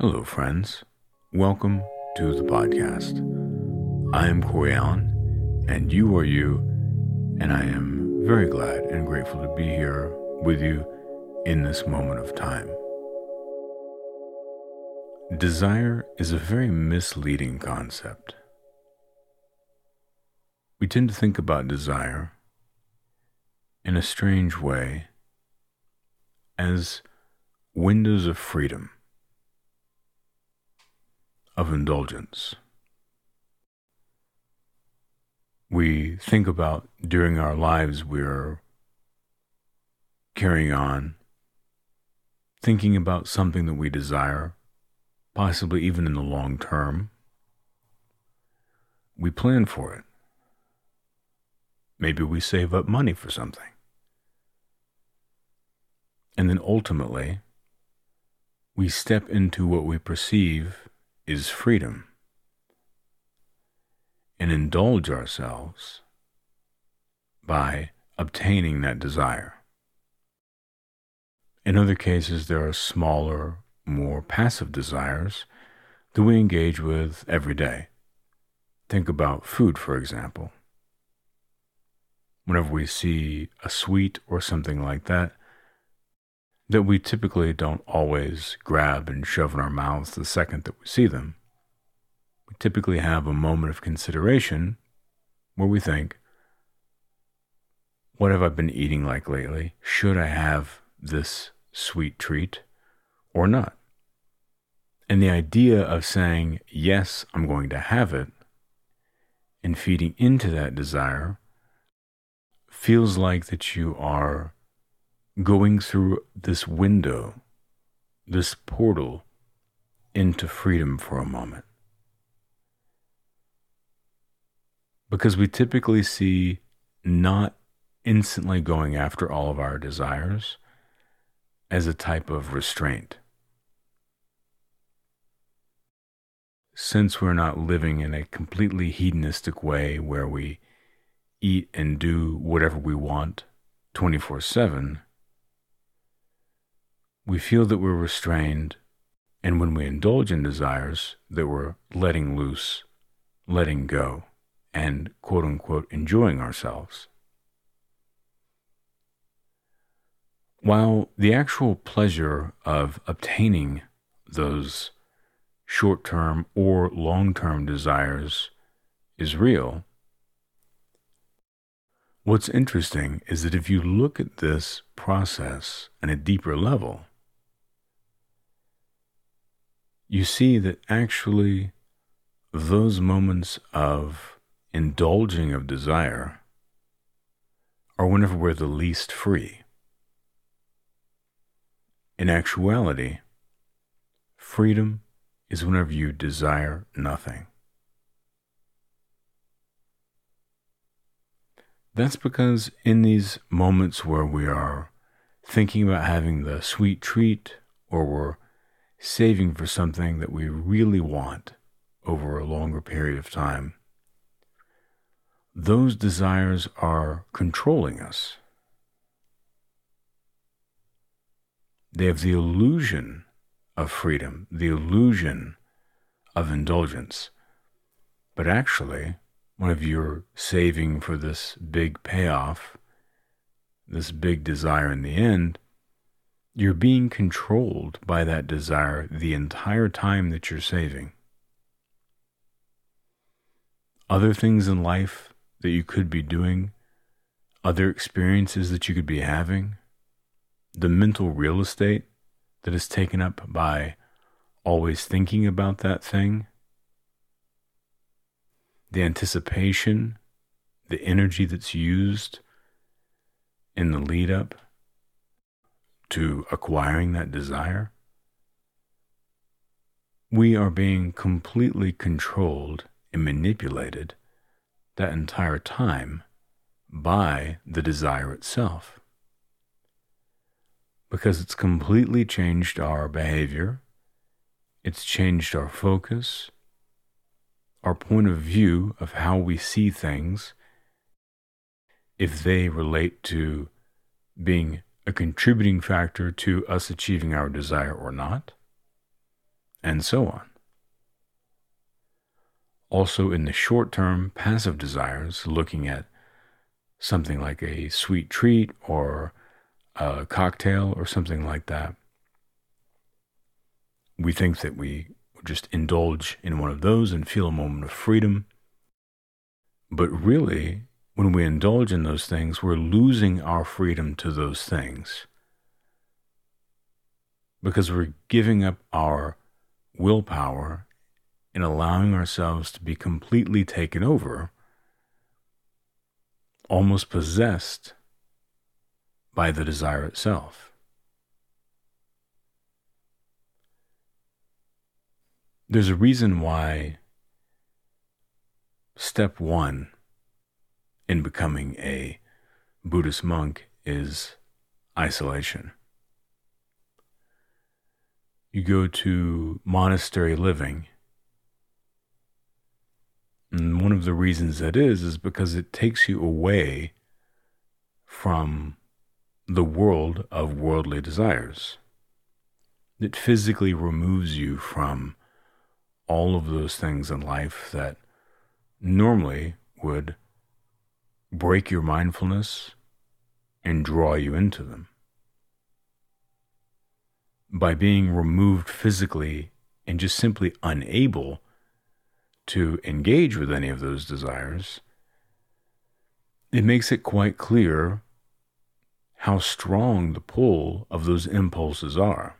Hello, friends. Welcome to the podcast. I am Cory Allen, and you are you, and I am very glad and grateful to be here with you in this moment of time. Desire is a very misleading concept. We tend to think about desire in a strange way as windows of freedom, of indulgence. We think about during our lives we're carrying on, thinking about something that we desire, possibly even in the long term. We plan for it. Maybe we save up money for something. And then ultimately, we step into what we perceive is freedom and indulge ourselves by obtaining that desire. In other cases, there are smaller, more passive desires that we engage with every day. Think about food, for example. Whenever we see a sweet or something like that, that we typically don't always grab and shove in our mouths the second that we see them. We typically have a moment of consideration where we think, what have I been eating like lately? Should I have this sweet treat or not? And the idea of saying, yes, I'm going to have it, and feeding into that desire feels like that you are going through this window, this portal into freedom for a moment. Because we typically see not instantly going after all of our desires as a type of restraint. Since we're not living in a completely hedonistic way where we eat and do whatever we want 24 7, we feel that we're restrained, and when we indulge in desires, that we're letting loose, letting go, and quote unquote enjoying ourselves. While the actual pleasure of obtaining those short term or long term desires is real, what's interesting is that if you look at this process on a deeper level, you see that actually those moments of indulging of desire are whenever we're the least free. In actuality, freedom is whenever you desire nothing. That's because in these moments where we are thinking about having the sweet treat or we're saving for something that we really want over a longer period of time, those desires are controlling us. They have the illusion of freedom, the illusion of indulgence. But actually, whenever you're saving for this big payoff, this big desire in the end, you're being controlled by that desire the entire time that you're saving. Other things in life that you could be doing, other experiences that you could be having, the mental real estate that is taken up by always thinking about that thing, the anticipation, the energy that's used in the lead up to acquiring that desire, we are being completely controlled and manipulated that entire time by the desire itself. Because it's completely changed our behavior, it's changed our focus, our point of view of how we see things, if they relate to being a contributing factor to us achieving our desire or not. and so on. Also, in the short term, passive desires, looking at something like a sweet treat or a cocktail or something like that, we think that we just indulge in one of those and feel a moment of freedom. But really, when we indulge in those things, we're losing our freedom to those things because we're giving up our willpower and allowing ourselves to be completely taken over, almost possessed by the desire itself. There's a reason why step one in becoming a Buddhist monk is isolation. You go to monastery living. And one of the reasons that is, is because it takes you away from the world of worldly desires. It physically removes you from all of those things in life that normally would break your mindfulness and draw you into them. By being removed physically and just simply unable to engage with any of those desires, it makes it quite clear how strong the pull of those impulses are.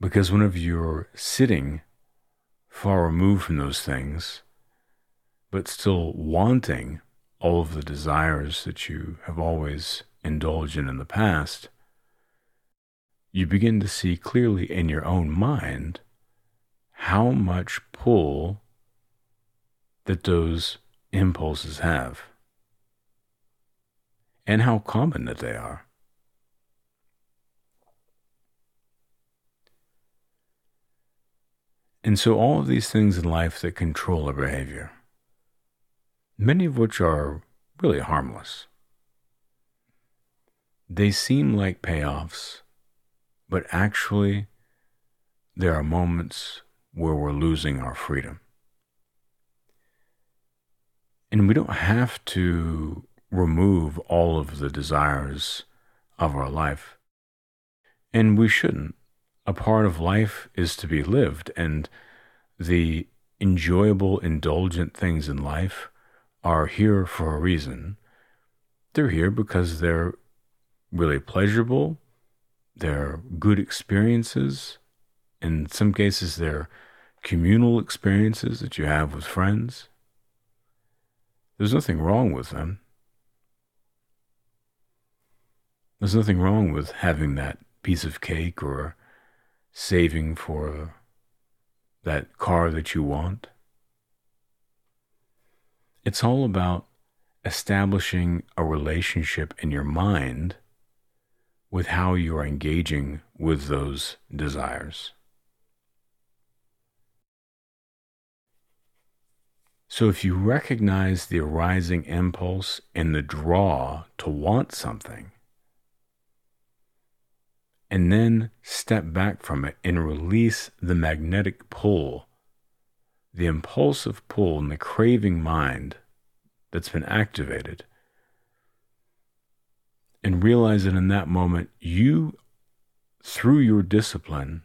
Because whenever you're sitting far removed from those things, but still wanting all of the desires that you have always indulged in in the past, you begin to see clearly in your own mind how much pull that those impulses have and how common that they are. And so, all of these things in life that control our behavior, many of which are really harmless, they seem like payoffs, but actually, there are moments where we're losing our freedom. And we don't have to remove all of the desires of our life. And we shouldn't. A part of life is to be lived, and the enjoyable, indulgent things in life are here for a reason. They're here because they're really pleasurable, they're good experiences. In some cases, they're communal experiences that you have with friends. There's nothing wrong with them. There's nothing wrong with having that piece of cake or saving for that car that you want. It's all about establishing a relationship in your mind with how you are engaging with those desires. So, if you recognize the arising impulse and the draw to want something, and then step back from it and release the magnetic pull, the impulsive pull and the craving mind that's been activated, and realize that in that moment, you, through your discipline,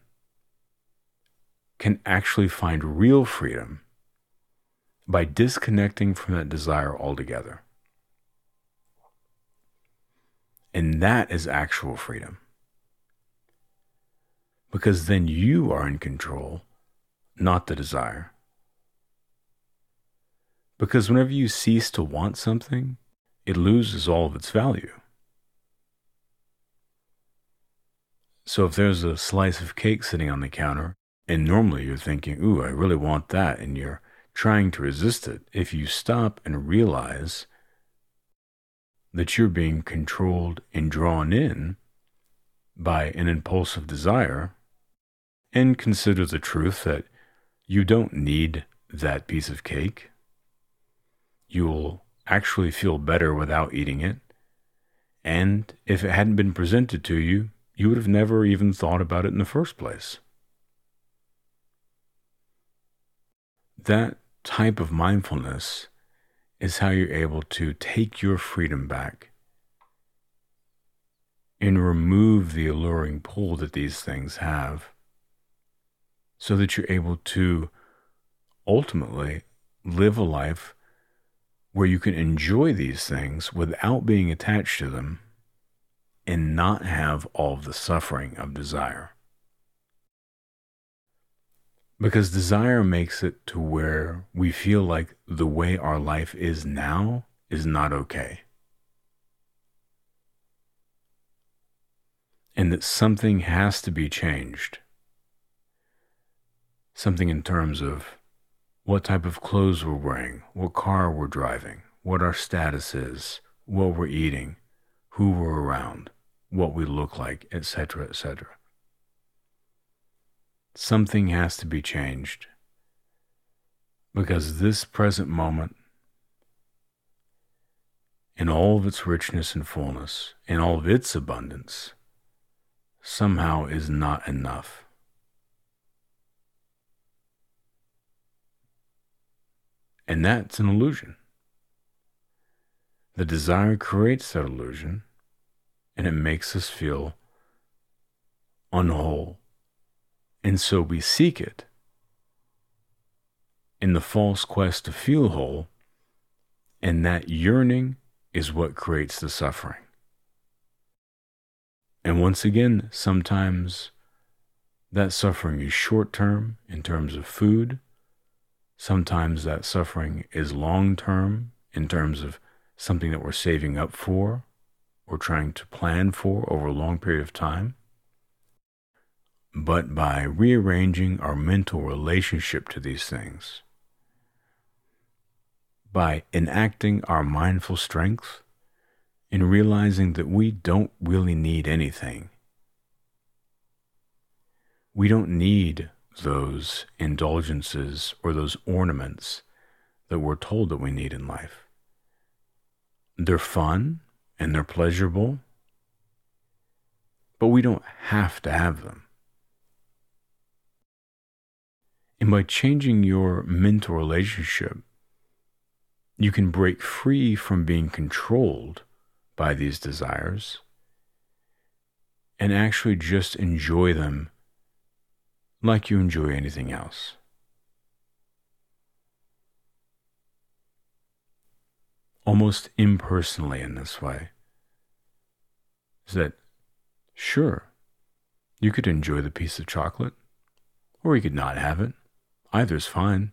can actually find real freedom by disconnecting from that desire altogether. And that is actual freedom. Because then you are in control, not the desire. Because whenever you cease to want something, it loses all of its value. So if there's a slice of cake sitting on the counter, and normally you're thinking, ooh, I really want that, and you're trying to resist it, if you stop and realize that you're being controlled and drawn in by an impulsive desire, and consider the truth that you don't need that piece of cake, you'll actually feel better without eating it. And if it hadn't been presented to you, you would have never even thought about it in the first place. That type of mindfulness is how you're able to take your freedom back and remove the alluring pull that these things have so that you're able to ultimately live a life where you can enjoy these things without being attached to them and not have all the suffering of desire. Because desire makes it to where we feel like the way our life is now is not okay. And that something has to be changed. Something in terms of what type of clothes we're wearing, what car we're driving, what our status is, what we're eating, who we're around, what we look like, etc., etc. Something has to be changed because this present moment, in all of its richness and fullness, in all of its abundance, somehow is not enough. And that's an illusion. The desire creates that illusion and it makes us feel unwhole. And so we seek it in the false quest to feel whole, and that yearning is what creates the suffering. And once again, sometimes that suffering is short term in terms of food. Sometimes that suffering is long term in terms of something that we're saving up for or trying to plan for over a long period of time. But by rearranging our mental relationship to these things, by enacting our mindful strength, in realizing that we don't really need anything. We don't need those indulgences or those ornaments that we're told that we need in life. They're fun and they're pleasurable, but we don't have to have them. And by changing your mental relationship, you can break free from being controlled by these desires and actually just enjoy them like you enjoy anything else. Almost impersonally in this way. Is that sure, you could enjoy the piece of chocolate, or you could not have it. Either's fine.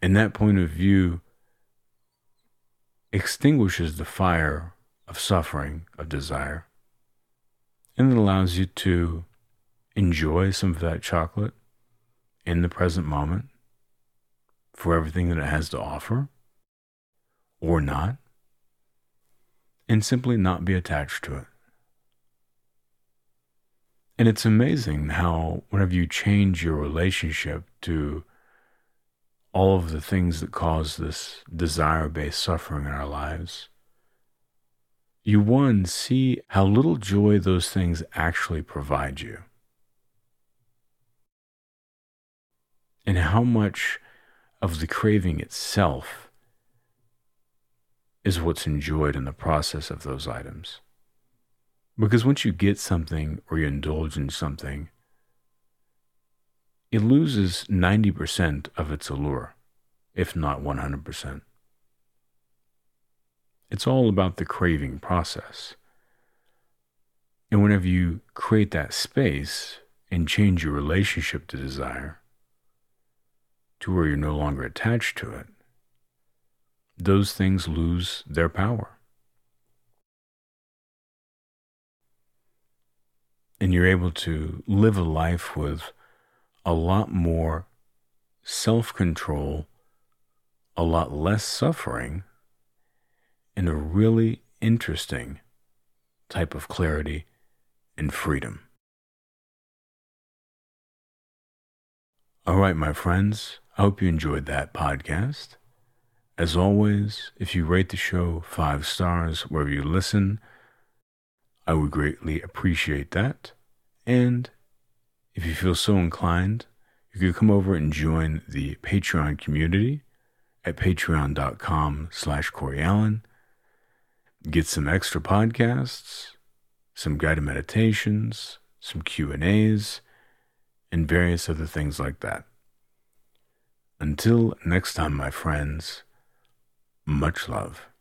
And that point of view, extinguishes the fire of suffering, of desire, and it allows you to enjoy some of that chocolate in the present moment for everything that it has to offer, or not, and simply not be attached to it. And it's amazing how, whenever you change your relationship to all of the things that cause this desire based suffering in our lives, you one see how little joy those things actually provide you. And how much of the craving itself is what's enjoyed in the process of those items. Because once you get something or you indulge in something, it loses 90% of its allure, if not 100%. It's all about the craving process. And whenever you create that space and change your relationship to desire to where you're no longer attached to it, those things lose their power. And you're able to live a life with a lot more self control, a lot less suffering, and a really interesting type of clarity and freedom. All right, my friends, I hope you enjoyed that podcast. As always, if you rate the show five stars wherever you listen, I would greatly appreciate that. And if you feel so inclined, you could come over and join the Patreon community at patreon.com slash Cory Allen. Get some extra podcasts, some guided meditations, some Q&As, and various other things like that. Until next time, my friends, much love.